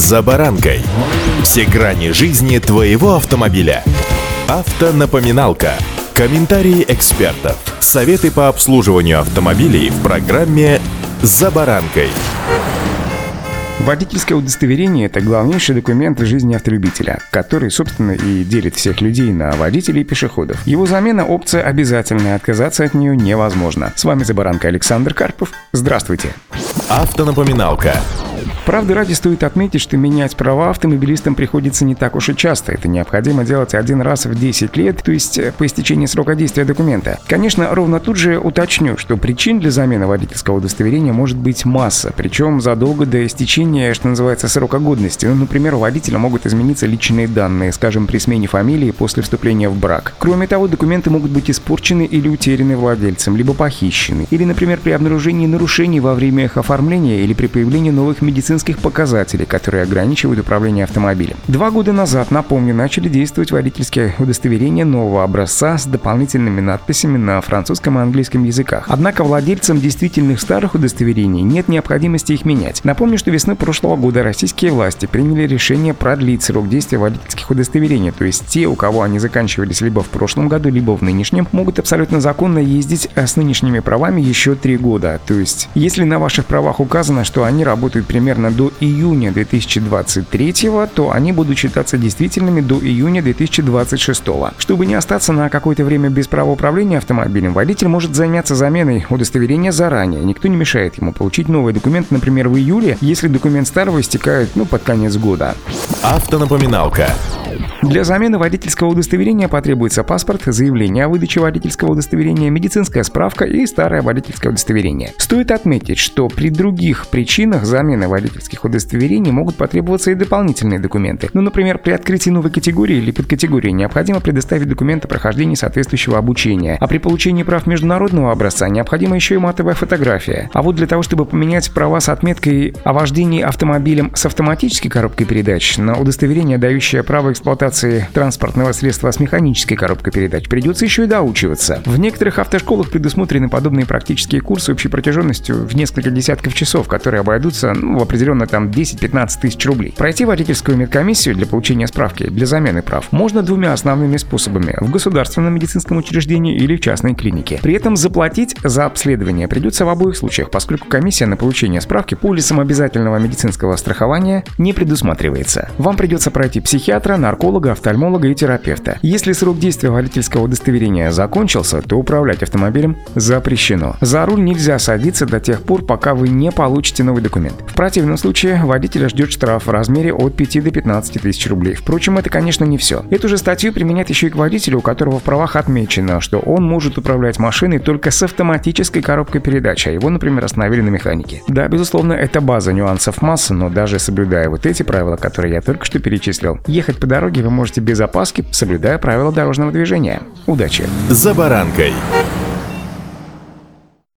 «За баранкой». Все грани жизни твоего автомобиля. Автонапоминалка. Комментарии экспертов. Советы по обслуживанию автомобилей в программе «За баранкой». Водительское удостоверение – это главнейший документ в жизни автолюбителя, который, собственно, и делит всех людей на водителей и пешеходов. Его замена – опция обязательная, отказаться от нее невозможно. С вами Забаранка Александр Карпов. Здравствуйте. Автонапоминалка. Правда, ради стоит отметить, что менять права автомобилистам приходится не так уж и часто. Это необходимо делать один раз в 10 лет, то есть э, по истечении срока действия документа. Конечно, ровно тут же уточню, что причин для замены водительского удостоверения может быть масса, причем задолго до истечения, что называется, срока годности. Ну, например, у водителя могут измениться личные данные, скажем, при смене фамилии после вступления в брак. Кроме того, документы могут быть испорчены или утеряны владельцем, либо похищены. Или, например, при обнаружении нарушений во время их оформления или при появлении новых медицинских медицинских показателей, которые ограничивают управление автомобилем. Два года назад, напомню, начали действовать водительские удостоверения нового образца с дополнительными надписями на французском и английском языках. Однако владельцам действительных старых удостоверений нет необходимости их менять. Напомню, что весной прошлого года российские власти приняли решение продлить срок действия водительских удостоверений, то есть те, у кого они заканчивались либо в прошлом году, либо в нынешнем, могут абсолютно законно ездить э, с нынешними правами еще три года. То есть, если на ваших правах указано, что они работают примерно до июня 2023, то они будут считаться действительными до июня 2026. Чтобы не остаться на какое-то время без права управления автомобилем, водитель может заняться заменой удостоверения заранее. Никто не мешает ему получить новый документ, например, в июле, если документ старого истекает ну, под конец года. Автонапоминалка. Для замены водительского удостоверения потребуется паспорт, заявление о выдаче водительского удостоверения, медицинская справка и старое водительское удостоверение. Стоит отметить, что при других причинах замены водительских удостоверений могут потребоваться и дополнительные документы. Ну, например, при открытии новой категории или подкатегории необходимо предоставить документы о прохождении соответствующего обучения, а при получении прав международного образца необходима еще и матовая фотография. А вот для того, чтобы поменять права с отметкой о вождении автомобилем с автоматической коробкой передач на удостоверение, дающее право эксплуатации транспортного средства с механической коробкой передач придется еще и доучиваться. В некоторых автошколах предусмотрены подобные практические курсы общей протяженностью в несколько десятков часов, которые обойдутся ну, в определенно там 10-15 тысяч рублей. Пройти водительскую медкомиссию для получения справки для замены прав можно двумя основными способами – в государственном медицинском учреждении или в частной клинике. При этом заплатить за обследование придется в обоих случаях, поскольку комиссия на получение справки полисом обязательного медицинского страхования не предусматривается. Вам придется пройти психиатра, нарколога, офтальмолога и терапевта. Если срок действия водительского удостоверения закончился, то управлять автомобилем запрещено. За руль нельзя садиться до тех пор, пока вы не получите новый документ. В противном случае водителя ждет штраф в размере от 5 до 15 тысяч рублей. Впрочем, это, конечно, не все. Эту же статью применяют еще и к водителю, у которого в правах отмечено, что он может управлять машиной только с автоматической коробкой передач, а его, например, остановили на механике. Да, безусловно, это база нюансов масса, но даже соблюдая вот эти правила, которые я только что перечислил, ехать по дороге вы можете без опаски, соблюдая правила дорожного движения. Удачи! «За баранкой»